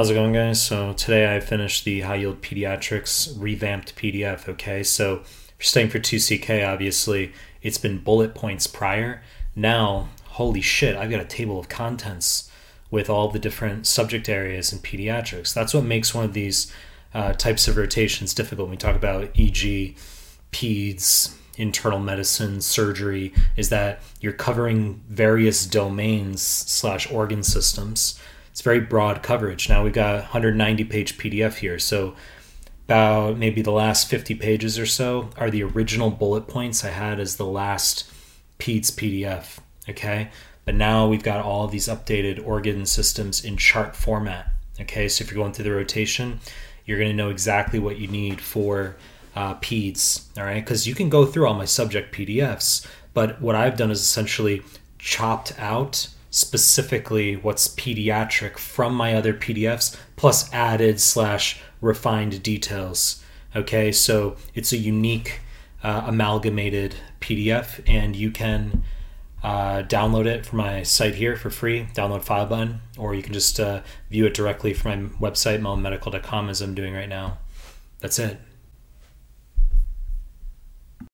How's it going, guys? So today I finished the High Yield Pediatrics revamped PDF. Okay, so if you're studying for 2CK, obviously it's been bullet points prior. Now, holy shit, I've got a table of contents with all the different subject areas in pediatrics. That's what makes one of these uh, types of rotations difficult. When we talk about EG, peds, internal medicine, surgery, is that you're covering various domains slash organ systems it's very broad coverage. Now we've got 190 page PDF here, so about maybe the last 50 pages or so are the original bullet points I had as the last PEDS PDF. Okay, but now we've got all these updated organ systems in chart format. Okay, so if you're going through the rotation, you're going to know exactly what you need for uh, PEDS. All right, because you can go through all my subject PDFs, but what I've done is essentially chopped out specifically what's pediatric from my other PDFs, plus added slash refined details. Okay, so it's a unique uh, amalgamated PDF, and you can uh, download it from my site here for free, download file button, or you can just uh, view it directly from my website, mehlmanmedical.com, as I'm doing right now. That's it.